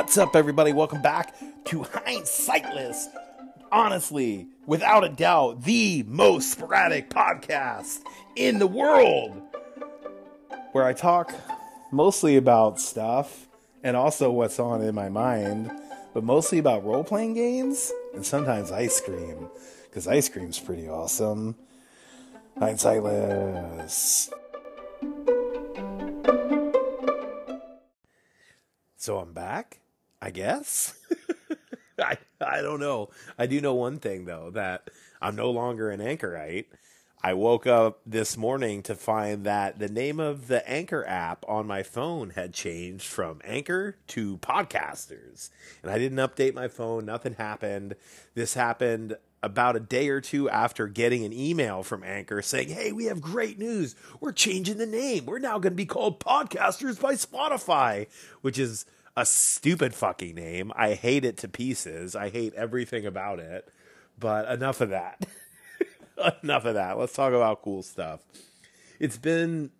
What's up, everybody? Welcome back to Hindsightless. Honestly, without a doubt, the most sporadic podcast in the world where I talk mostly about stuff and also what's on in my mind, but mostly about role playing games and sometimes ice cream because ice cream's pretty awesome. Hindsightless. So I'm back, I guess. I I don't know. I do know one thing though that I'm no longer an anchorite. I woke up this morning to find that the name of the Anchor app on my phone had changed from Anchor to Podcasters. And I didn't update my phone, nothing happened. This happened about a day or two after getting an email from Anchor saying, Hey, we have great news. We're changing the name. We're now going to be called Podcasters by Spotify, which is a stupid fucking name. I hate it to pieces. I hate everything about it. But enough of that. enough of that. Let's talk about cool stuff. It's been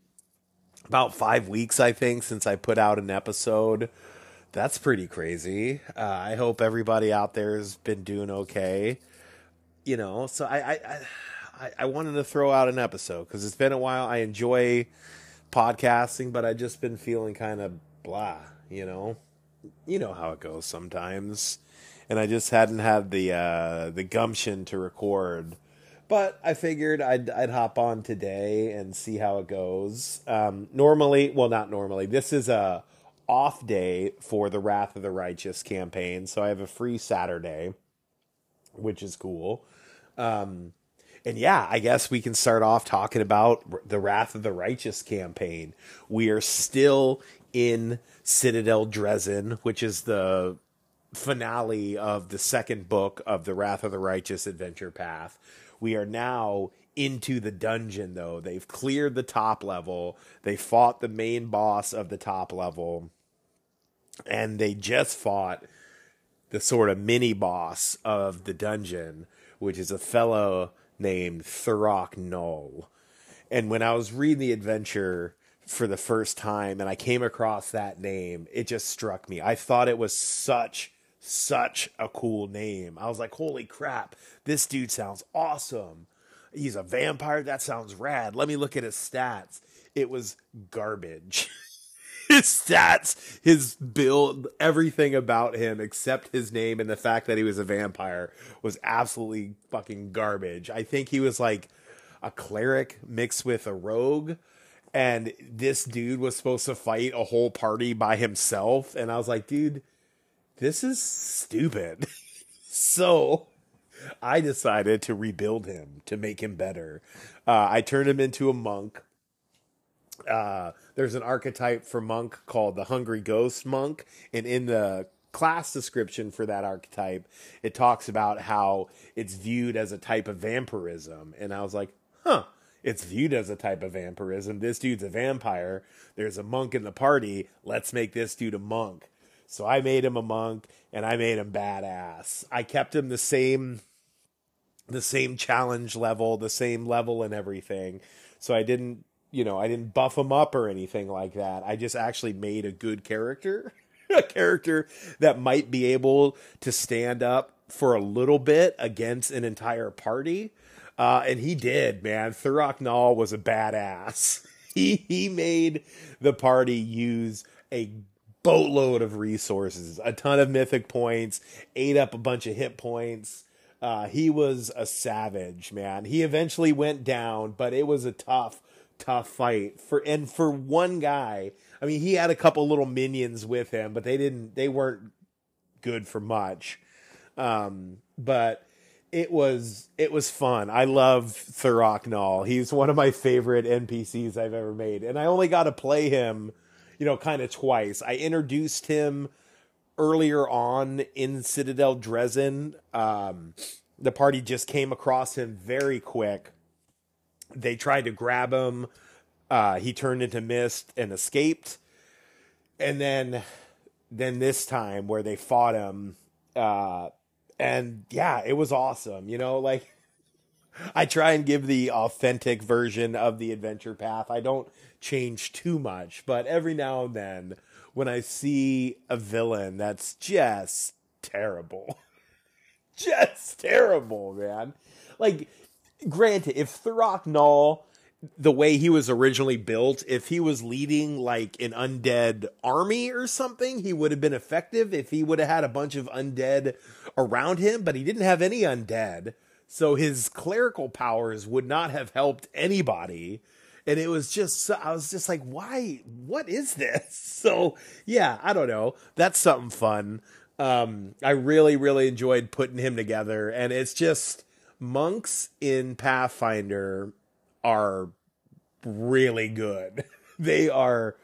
about five weeks, I think, since I put out an episode. That's pretty crazy. Uh, I hope everybody out there has been doing okay you know, so I I I, I wanted to throw out an episode because it's been a while. I enjoy podcasting, but I've just been feeling kind of blah, you know. You know how it goes sometimes, and I just hadn't had the uh, the gumption to record. But I figured I'd I'd hop on today and see how it goes. Um, normally, well, not normally. This is a off day for the Wrath of the Righteous campaign, so I have a free Saturday, which is cool. Um, and yeah, I guess we can start off talking about the Wrath of the Righteous campaign. We are still in Citadel Drezen, which is the finale of the second book of the Wrath of the Righteous adventure path. We are now into the dungeon, though. They've cleared the top level, they fought the main boss of the top level, and they just fought the sort of mini boss of the dungeon which is a fellow named Thurok Null. And when I was reading the adventure for the first time and I came across that name, it just struck me. I thought it was such such a cool name. I was like, "Holy crap, this dude sounds awesome." He's a vampire. That sounds rad. Let me look at his stats. It was garbage. his stats, his build, everything about him except his name and the fact that he was a vampire was absolutely fucking garbage. I think he was like a cleric mixed with a rogue. And this dude was supposed to fight a whole party by himself. And I was like, dude, this is stupid. so I decided to rebuild him to make him better. Uh, I turned him into a monk uh, there's an archetype for monk called the hungry ghost monk and in the class description for that archetype it talks about how it's viewed as a type of vampirism and i was like huh it's viewed as a type of vampirism. This dude's a vampire. There's a monk in the party. Let's make this dude a monk. So i made him a monk and i made him badass. I kept him the same the same challenge level the same level and everything. So i didn't you know, I didn't buff him up or anything like that. I just actually made a good character, a character that might be able to stand up for a little bit against an entire party. Uh, and he did, man. Thurok Null was a badass. He he made the party use a boatload of resources, a ton of mythic points, ate up a bunch of hit points. Uh, he was a savage, man. He eventually went down, but it was a tough tough fight for and for one guy. I mean, he had a couple little minions with him, but they didn't they weren't good for much. Um, but it was it was fun. I love Thurok Null. He's one of my favorite NPCs I've ever made, and I only got to play him, you know, kind of twice. I introduced him earlier on in Citadel Drezen. Um, the party just came across him very quick they tried to grab him. Uh, he turned into mist and escaped. And then, then this time where they fought him, uh, and yeah, it was awesome. You know, like I try and give the authentic version of the adventure path. I don't change too much, but every now and then when I see a villain that's just terrible. just terrible, man. Like, granted, if Thurok Null, the way he was originally built, if he was leading like an undead army or something, he would have been effective if he would have had a bunch of undead around him, but he didn't have any undead. So his clerical powers would not have helped anybody. And it was just, I was just like, why? What is this? So, yeah, I don't know. That's something fun. Um, I really, really enjoyed putting him together. And it's just, monks in Pathfinder are really good. they are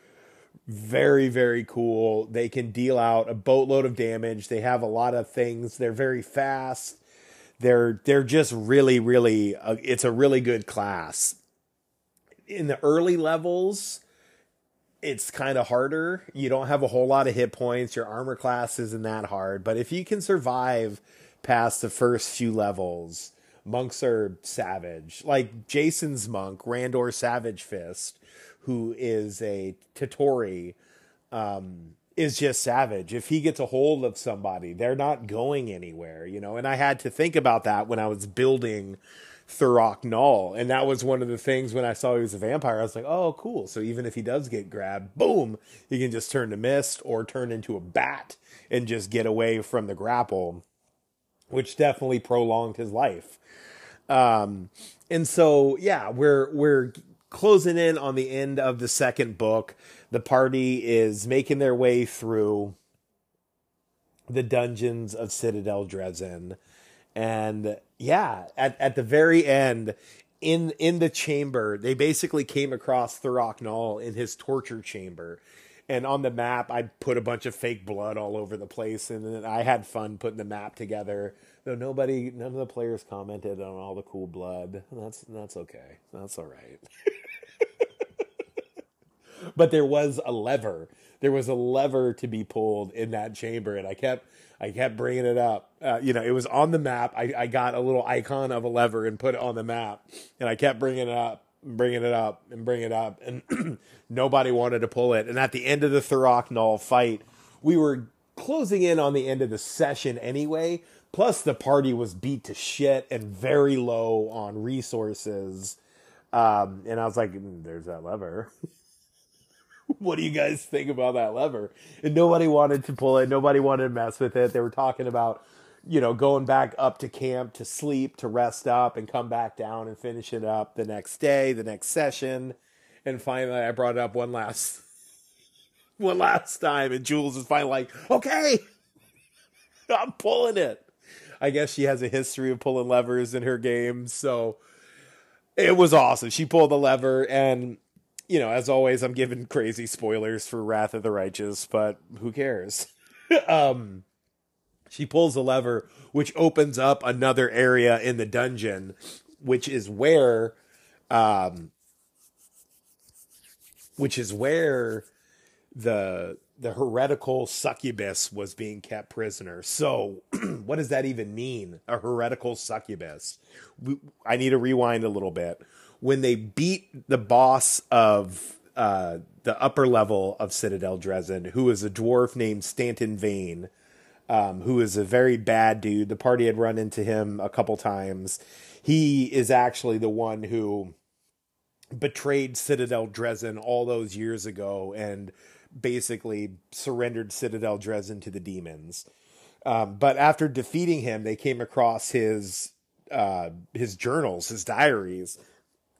very very cool. They can deal out a boatload of damage. They have a lot of things. They're very fast. They're they're just really really uh, it's a really good class. In the early levels, it's kind of harder. You don't have a whole lot of hit points. Your armor class isn't that hard, but if you can survive past the first few levels, monks are savage. Like Jason's monk, Randor Savage Fist, who is a Tatori, um, is just savage. If he gets a hold of somebody, they're not going anywhere, you know. And I had to think about that when I was building Thurok Null. And that was one of the things when I saw he was a vampire, I was like, oh, cool. So even if he does get grabbed, boom, he can just turn to mist or turn into a bat and just get away from the grapple, which definitely prolonged his life. Um, and so yeah, we're we're closing in on the end of the second book. The party is making their way through the dungeons of Citadel Drezen. And yeah, at, at the very end, in in the chamber, they basically came across Null in his torture chamber. And on the map, I put a bunch of fake blood all over the place, and then I had fun putting the map together Though nobody, none of the players commented on all the cool blood. That's that's okay. That's all right. but there was a lever. There was a lever to be pulled in that chamber, and I kept I kept bringing it up. Uh, you know, it was on the map. I, I got a little icon of a lever and put it on the map, and I kept bringing it up, bringing it up, and bringing it up, and nobody wanted to pull it. And at the end of the Thurok Null fight, we were closing in on the end of the session anyway. Plus, the party was beat to shit and very low on resources. Um, and I was like, mm, there's that lever. what do you guys think about that lever? And nobody wanted to pull it. Nobody wanted to mess with it. They were talking about, you know, going back up to camp to sleep, to rest up and come back down and finish it up the next day, the next session. And finally, I brought it up one last, one last time. And Jules is finally like, okay, I'm pulling it. I guess she has a history of pulling levers in her game. So it was awesome. She pulled the lever, and you know, as always, I'm giving crazy spoilers for Wrath of the Righteous, but who cares? um, she pulls the lever, which opens up another area in the dungeon, which is where, um, which is where the the heretical succubus was being kept prisoner. So, what does that even mean? A heretical succubus? We, I need to rewind a little bit. When they beat the boss of uh, the upper level of Citadel Drezen, who is a dwarf named Staunton Vhane, um, who is a very bad dude. The party had run into him a couple times. He is actually the one who betrayed Citadel Drezen all those years ago and basically surrendered Citadel Drezen to the demons. Um, but after defeating him, they came across his uh, his journals, his diaries,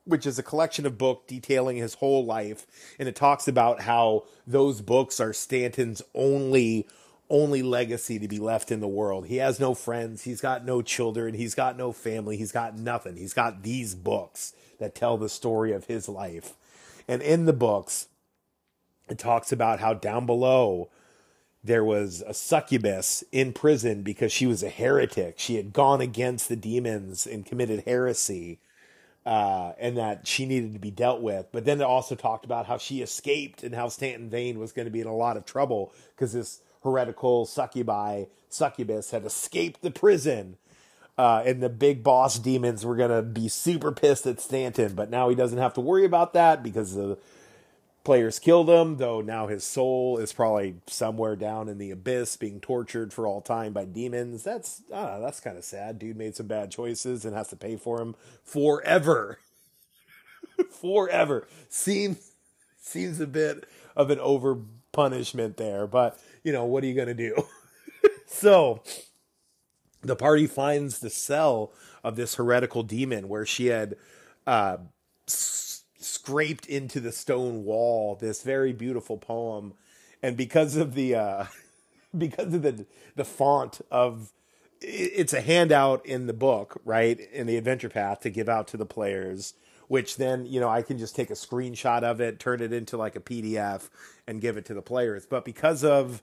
which is a collection of books detailing his whole life, and it talks about how those books are Staunton's only only legacy to be left in the world. He has no friends, he's got no children, he's got no family, he's got nothing. He's got these books that tell the story of his life. And in the books, it talks about how down below there was a succubus in prison because she was a heretic. She had gone against the demons and committed heresy, uh, and that she needed to be dealt with. But then it also talked about how she escaped and how Staunton Vhane was going to be in a lot of trouble because this heretical succubi succubus had escaped the prison. Uh, and the big boss demons were going to be super pissed at Staunton, but now he doesn't have to worry about that because the players killed him, though now his soul is probably somewhere down in the abyss being tortured for all time by demons. That's that's kind of sad. Dude made some bad choices and has to pay for them forever. forever. Seems seems a bit of an over punishment there, but you know, what are you going to do? so the party finds the cell of this heretical demon where she had uh, s- scraped into the stone wall this very beautiful poem, and because of the uh, because of the the font of it's a handout in the book, right, in the adventure path to give out to the players. Which then, you know, I can just take a screenshot of it, turn it into like a PDF, and give it to the players. But because of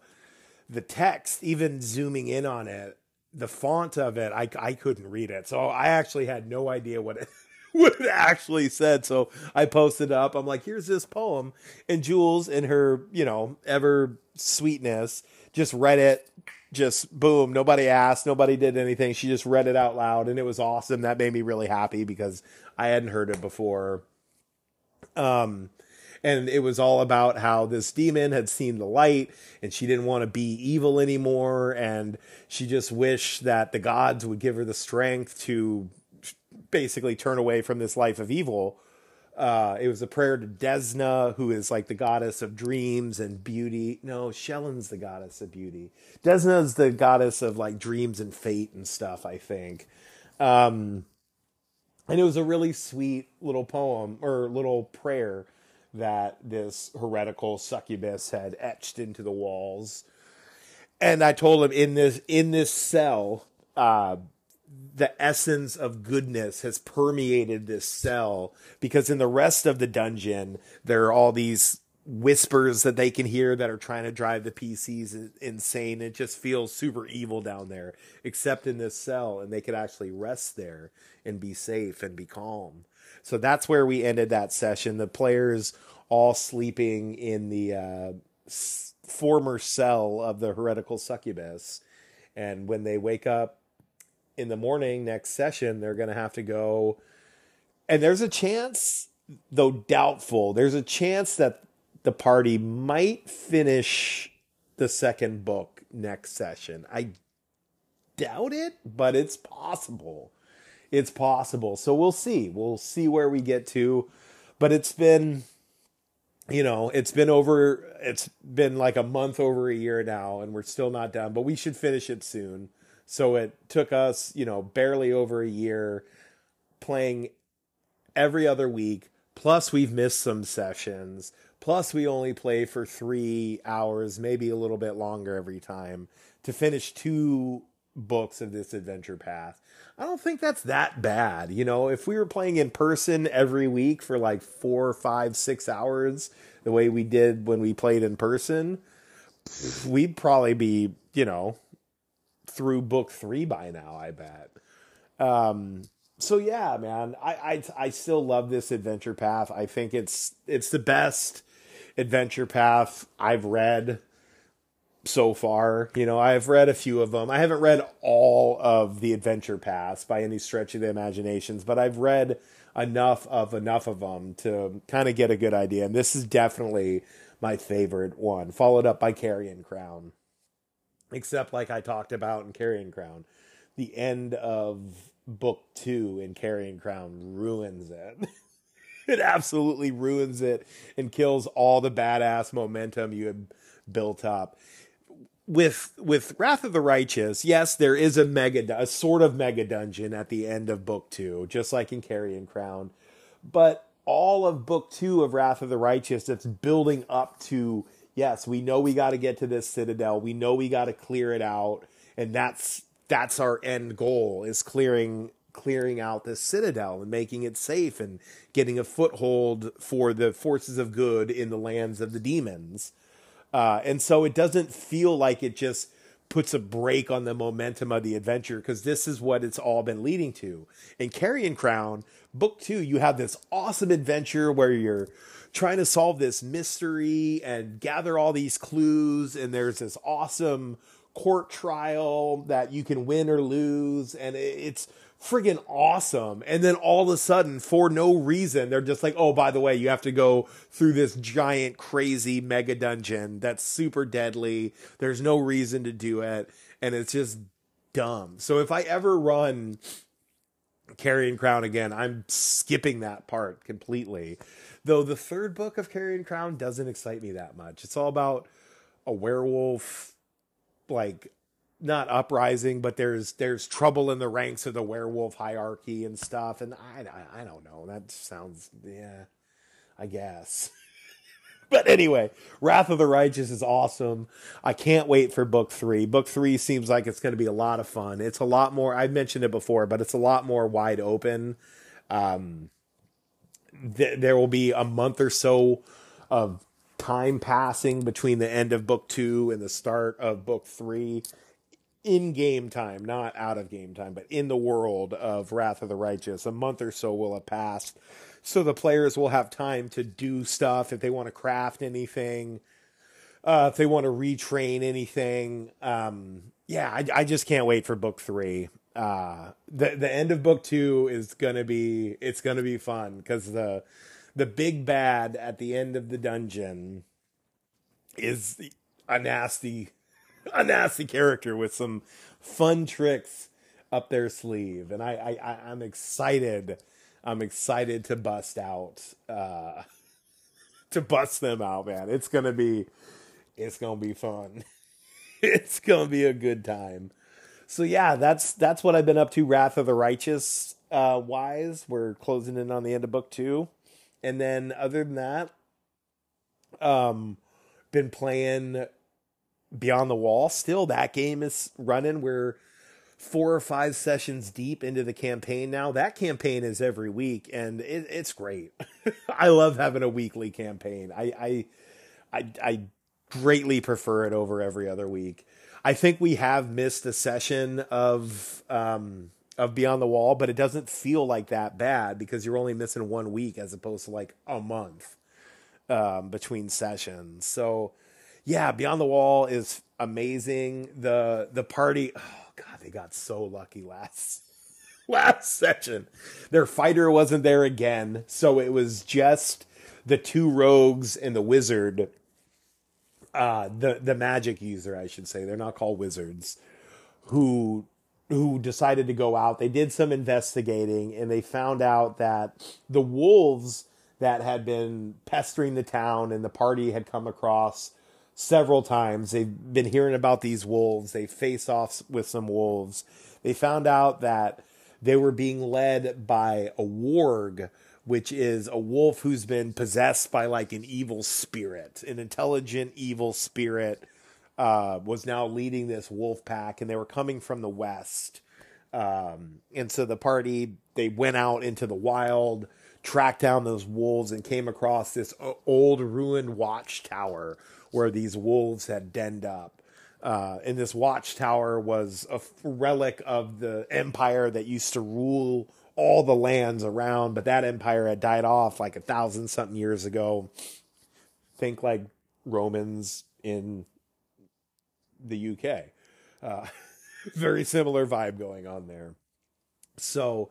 the text, even zooming in on it, the font of it, I, I couldn't read it. So I actually had no idea what it, what it actually said. So I posted up. I'm like, here's this poem. And Jules, in her, you know, ever sweetness, just read it. Just boom. Nobody asked. Nobody did anything. She just read it out loud. And it was awesome. That made me really happy because I hadn't heard it before. Um, and it was all about how this demon had seen the light and she didn't want to be evil anymore and she just wished that the gods would give her the strength to basically turn away from this life of evil uh, it was a prayer to Desna, who is like the goddess of dreams and beauty. No, Shelyn's the goddess of beauty. Desna's the goddess of like dreams and fate and stuff, I think. Um, and it was a really sweet little poem or little prayer that this heretical succubus had etched into the walls. And I told him in this in this cell, uh, the essence of goodness has permeated this cell because in the rest of the dungeon there are all these whispers that they can hear that are trying to drive the PCs insane. It just feels super evil down there, except in this cell, and they could actually rest there and be safe and be calm. So that's where we ended that session. The players all sleeping in the uh, s- former cell of the heretical succubus. And when they wake up in the morning next session, they're going to have to go. And there's a chance, though doubtful, there's a chance that the party might finish the second book next session. I doubt it, but it's possible. It's possible. So we'll see. We'll see where we get to. But it's been you know, it's been over, it's been like a month over a year now, and we're still not done, but we should finish it soon. So it took us, you know, barely over a year playing every other week. Plus, we've missed some sessions. Plus, we only play for three hours, maybe a little bit longer every time to finish two books of this adventure path. I don't think that's that bad. You know, if we were playing in person every week for like four, five, six hours, the way we did when we played in person, we'd probably be, you know, through book three by now, I bet. Um, so yeah, man, I, I I still love this adventure path. I think it's it's the best adventure path I've read so far. You know, I've read a few of them. I haven't read all of the adventure paths by any stretch of the imaginations, but I've read enough of enough of them to kind of get a good idea. And this is definitely my favorite one, followed up by Carrion Crown. Except like I talked about in Carrion Crown, the end of book two in Carrion Crown ruins it. it absolutely ruins it and kills all the badass momentum you had built up with with Wrath of the Righteous, yes, there is a mega a sort of mega dungeon at the end of book 2, just like in Carrion Crown. But all of book 2 of Wrath of the Righteous that's building up to yes, we know we got to get to this citadel. We know we got to clear it out and that's that's our end goal is clearing clearing out this citadel and making it safe and getting a foothold for the forces of good in the lands of the demons uh, and so it doesn't feel like it just puts a break on the momentum of the adventure because this is what it's all been leading to. In Carrion Crown, book two, you have this awesome adventure where you're trying to solve this mystery and gather all these clues, and there's this awesome court trial that you can win or lose, and it's friggin' awesome. And then all of a sudden, for no reason, they're just like, oh, by the way, you have to go through this giant, crazy mega dungeon that's super deadly. There's no reason to do it. And it's just dumb. So if I ever run Carrion Crown again, I'm skipping that part completely. Though the third book of Carrion Crown doesn't excite me that much. It's all about a werewolf, like not uprising, but there's there's trouble in the ranks of the werewolf hierarchy and stuff. And I I, I don't know. That sounds yeah, I guess. but anyway, Wrath of the Righteous is awesome. I can't wait for book three. Book three seems like it's going to be a lot of fun. It's a lot more. I've mentioned it before, but it's a lot more wide open. Um, th- there will be a month or so of time passing between the end of book two and the start of book three in game time, not out of game time, but in the world of Wrath of the Righteous. A month or so will have passed. So the players will have time to do stuff if they want to craft anything, uh, if they want to retrain anything. Um, yeah, I, I, just can't wait for book three. Uh, the the end of book two is gonna be it's gonna be fun because the the big bad at the end of the dungeon is a nasty a nasty character with some fun tricks up their sleeve, and I, I I'm excited. I'm excited to bust out, uh, to bust them out, man. It's gonna be, it's gonna be fun. it's gonna be a good time. So yeah, that's that's what I've been up to. Wrath of the Righteous uh, wise, we're closing in on the end of book two, and then other than that, um, been playing Beyond the Wall. Still, that game is running. We're four or five sessions deep into the campaign now. That campaign is every week, and it, it's great. I love having a weekly campaign. I, I, I, I greatly prefer it over every other week. I think we have missed a session of um, of Beyond the Wall, but it doesn't feel like that bad because you're only missing one week as opposed to like a month um, between sessions. So yeah, Beyond the Wall is amazing. The the party, oh god, they got so lucky last last session. Their fighter wasn't there again, so it was just the two rogues and the wizard. Uh, the the magic user, I should say. They're not called wizards. Who who decided to go out. They did some investigating and they found out that the wolves that had been pestering the town and the party had come across several times. They've been hearing about these wolves. They face off with some wolves. They found out that they were being led by a warg, which is a wolf who's been possessed by like an evil spirit, an intelligent evil spirit. Uh, was now leading this wolf pack, and they were coming from the west. Um, and so the party they went out into the wild, tracked down those wolves, and came across this old ruined watchtower where these wolves had denned up. Uh, and this watchtower was a relic of the empire that used to rule all the lands around, but that empire had died off like a thousand something years ago. Think like Romans in the UK. Uh, very similar vibe going on there. So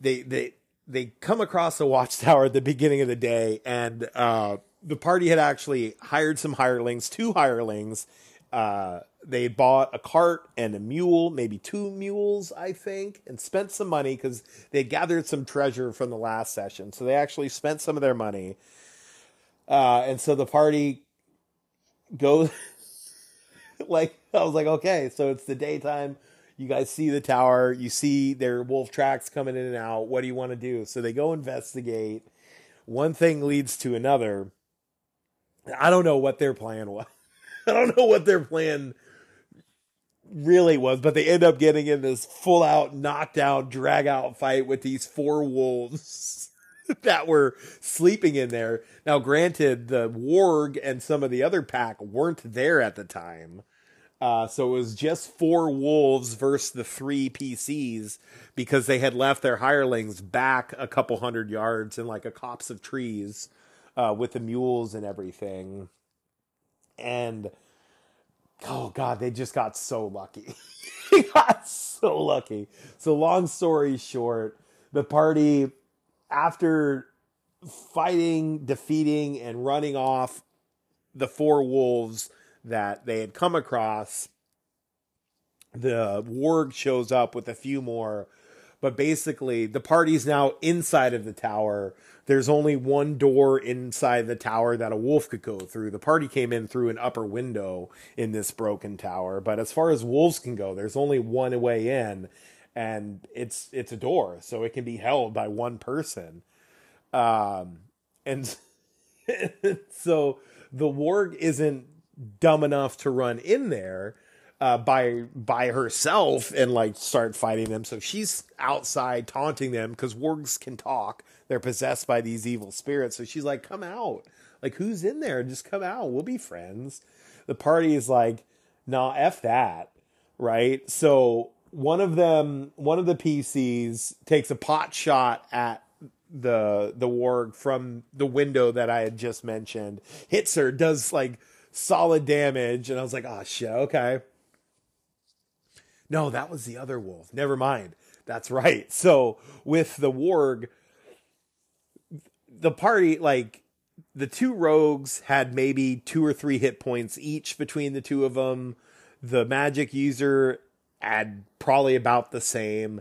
they they they come across a watchtower at the beginning of the day, and uh, the party had actually hired some hirelings, two hirelings. Uh, they bought a cart and a mule, maybe two mules, I think, and spent some money because they gathered some treasure from the last session. So they actually spent some of their money. Uh, and so the party goes, like, I was like, okay, so it's the daytime. You guys see the tower, you see their wolf tracks coming in and out. What do you want to do? So they go investigate. One thing leads to another I don't know what their plan was. I don't know what their plan really was, but they end up getting in this full out knockdown drag out fight with these four wolves that were sleeping in there. Now, granted, the warg and some of the other pack weren't there at the time. Uh, so it was just four wolves versus the three PCs because they had left their hirelings back a couple hundred yards in like a copse of trees uh, with the mules and everything. And oh god, they just got so lucky. got so lucky. So long story short, the party after fighting, defeating, and running off the four wolves that they had come across, the warg shows up with a few more. But basically, the party's now inside of the tower. There's only one door inside the tower that a wolf could go through. The party came in through an upper window in this broken tower. But as far as wolves can go, there's only one way in, and it's it's a door, so it can be held by one person. Um, and so the warg isn't dumb enough to run in there uh, by by herself and like start fighting them. So she's outside taunting them because wargs can talk. They're possessed by these evil spirits. So she's like, "Come out! Like who's in there? Just come out. We'll be friends." The party is like, "Nah, f that." Right. So one of them, one of the PCs takes a pot shot at the the warg from the window that I had just mentioned. Hits her, does like solid damage, and I was like, "Oh shit, okay." No, that was the other wolf. Never mind. That's right. So with the warg, the party like the two rogues had maybe two or three hit points each between the two of them. The magic user had probably about the same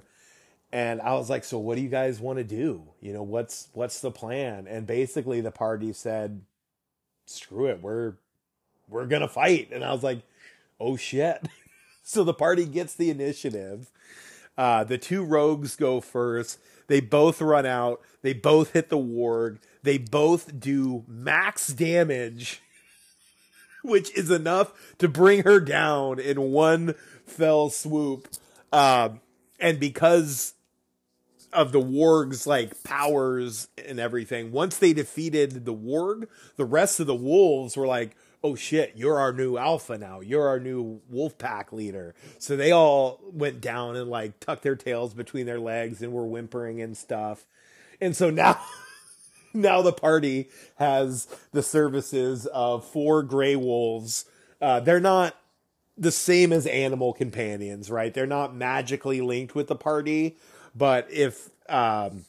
and I was like, "So what do you guys want to do? You know, what's what's the plan?" And basically, the party said, "Screw it, we're we're gonna fight." And I was like, "Oh shit!" so the party gets the initiative. Uh, the two rogues go first. They both run out. They both hit the warg. They both do max damage, which is enough to bring her down in one fell swoop. Um, and because of the warg's like powers and everything. Once they defeated the warg, the rest of the wolves were like, "Oh shit, you're our new alpha now. You're our new wolf pack leader." So they all went down and like tucked their tails between their legs and were whimpering and stuff. And so now now the party has the services of four gray wolves. Uh, they're not the same as animal companions, right? They're not magically linked with the party, but if um,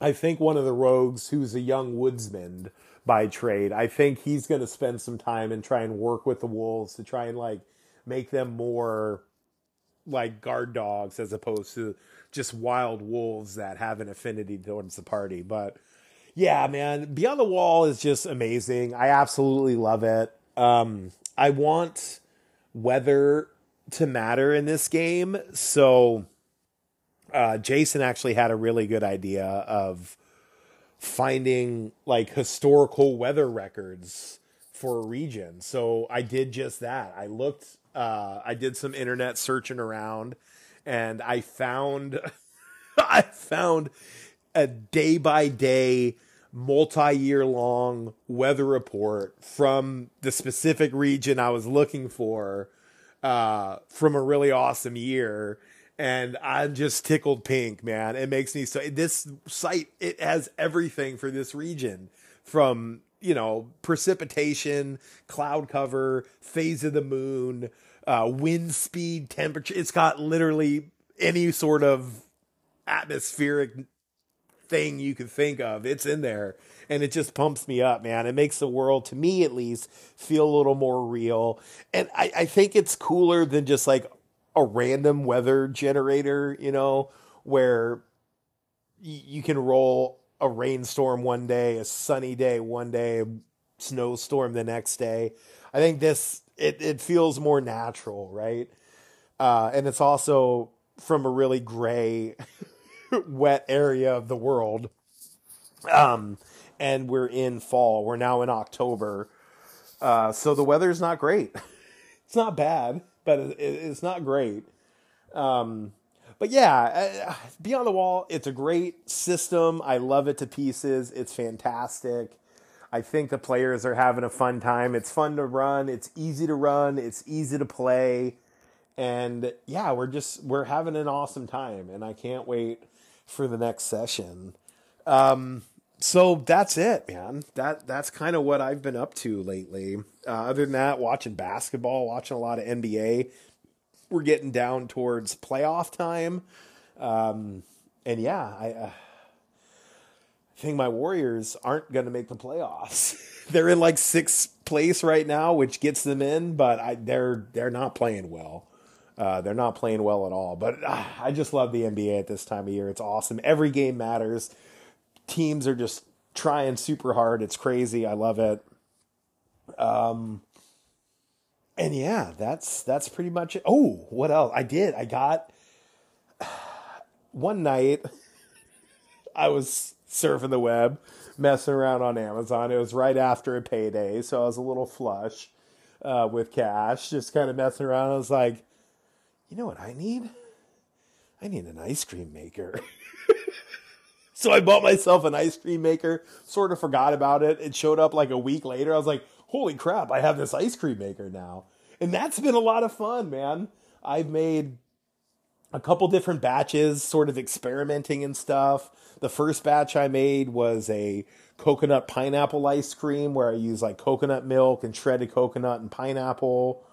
I think one of the rogues who's a young woodsman by trade, I think he's going to spend some time and try and work with the wolves to try and like make them more like guard dogs as opposed to just wild wolves that have an affinity towards the party. But yeah, man, Beyond the Wall is just amazing. I absolutely love it. Um, I want weather to matter in this game, so uh, Jason actually had a really good idea of finding like historical weather records for a region. So I did just that. I looked, uh, I did some internet searching around and I found, I found a day by day, multi year long weather report from the specific region I was looking for, uh, from a really awesome year and I'm just tickled pink, man. It makes me so. This site it has everything for this region, from you know precipitation, cloud cover, phase of the moon, uh, wind speed, temperature. It's got literally any sort of atmospheric thing you could think of. It's in there. And it just pumps me up, man. It makes the world, to me at least, feel a little more real. And I, I think it's cooler than just like a random weather generator, you know, where y- you can roll a rainstorm one day, a sunny day one day, a snowstorm the next day. I think this it it feels more natural, right? Uh, and it's also from a really gray, wet area of the world. Um, and we're in fall. We're now in October. Uh, so the weather's not great. it's not bad but it, it's not great. Um, but yeah, Beyond the Wall, it's a great system. I love it to pieces. It's fantastic. I think the players are having a fun time. It's fun to run. It's easy to run. It's easy to play. And yeah, we're just we're having an awesome time and I can't wait for the next session. Um, so that's it, man. That that's kind of what I've been up to lately. Uh, other than that, watching basketball, watching a lot of NBA. we're getting down towards playoff time. Um, and yeah, I, uh, think my Warriors aren't going to make the playoffs. they're in like sixth place right now, which gets them in, but I, they're they're not playing well. Uh, they're not playing well at all. But uh, I just love the NBA at this time of year. It's awesome. Every game matters. Teams are just trying super hard. It's crazy. I love it. Um, and yeah, that's that's pretty much it. Oh, what else? I did. I got one night. I was surfing the web, messing around on Amazon. It was right after a payday, so I was a little flush uh, with cash, just kind of messing around. I was like, you know what I need? I need an ice cream maker. so I bought myself an ice cream maker, sort of forgot about it. It showed up like a week later. I was like, holy crap, I have this ice cream maker now. And that's been a lot of fun, man. I've made a couple different batches, sort of experimenting and stuff. The first batch I made was a coconut pineapple ice cream where I use like coconut milk and shredded coconut and pineapple.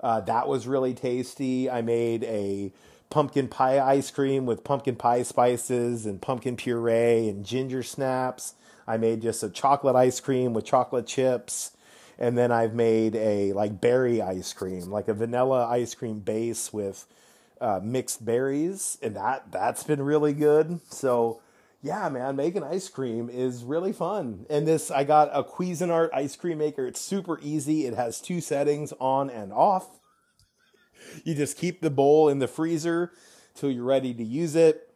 Uh, that was really tasty. I made a pumpkin pie ice cream with pumpkin pie spices and pumpkin puree and ginger snaps. I made just a chocolate ice cream with chocolate chips. And then I've made a like berry ice cream, like a vanilla ice cream base with uh, mixed berries, and that that's been really good. So yeah, man, making ice cream is really fun. And this, I got a Cuisinart ice cream maker. It's super easy. It has two settings, on and off. You just keep the bowl in the freezer till you're ready to use it.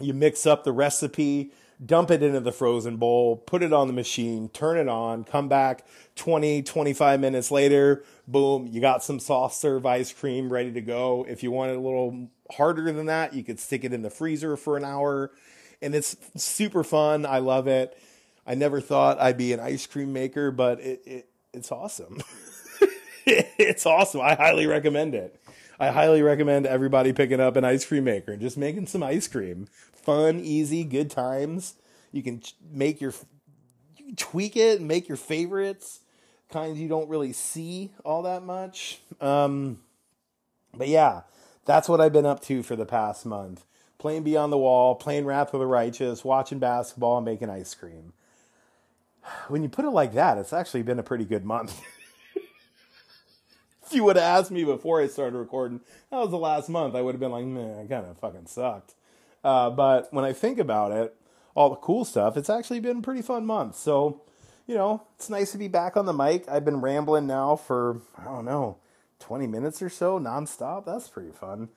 You mix up the recipe, dump it into the frozen bowl, put it on the machine, turn it on, come back 20, 25 minutes later, boom, you got some soft serve ice cream ready to go. If you want it a little harder than that, you could stick it in the freezer for an hour and it's super fun. I love it. I never thought I'd be an ice cream maker, but it, it it's awesome. it's awesome. I highly recommend it. I highly recommend everybody picking up an ice cream maker and just making some ice cream. Fun, easy, good times. You can make your you can tweak it and make your favorites kinds you don't really see all that much. Um, but yeah, that's what I've been up to for the past month playing Beyond the Wall, playing Wrath of the Righteous, watching basketball, and making ice cream. When you put it like that, it's actually been a pretty good month. if you would have asked me before I started recording, that was the last month, I would have been like, man, I kind of fucking sucked. Uh, but when I think about it, all the cool stuff, it's actually been a pretty fun month. So, you know, it's nice to be back on the mic. I've been rambling now for, I don't know, 20 minutes or so nonstop. That's pretty fun.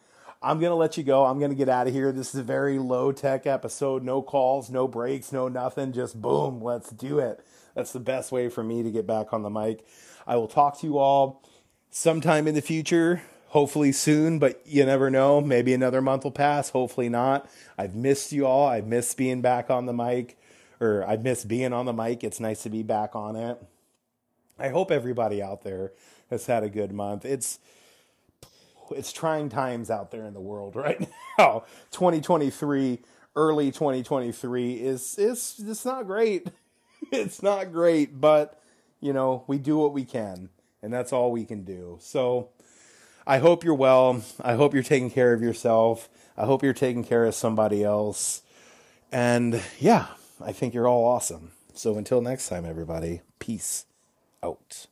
I'm going to let you go. I'm going to get out of here. This is a very low tech episode. No calls, no breaks, no nothing. Just boom, let's do it. That's the best way for me to get back on the mic. I will talk to you all sometime in the future, hopefully soon, but you never know. Maybe another month will pass, hopefully not. I've missed you all. I've missed being back on the mic, or I've missed being on the mic. It's nice to be back on it. I hope everybody out there has had a good month. It's it's trying times out there in the world right now. 2023, early 2023 is is it's not great. It's not great, but you know, we do what we can, and that's all we can do. So I hope you're well. I hope you're taking care of yourself. I hope you're taking care of somebody else. And yeah, I think you're all awesome. So until next time everybody, peace out.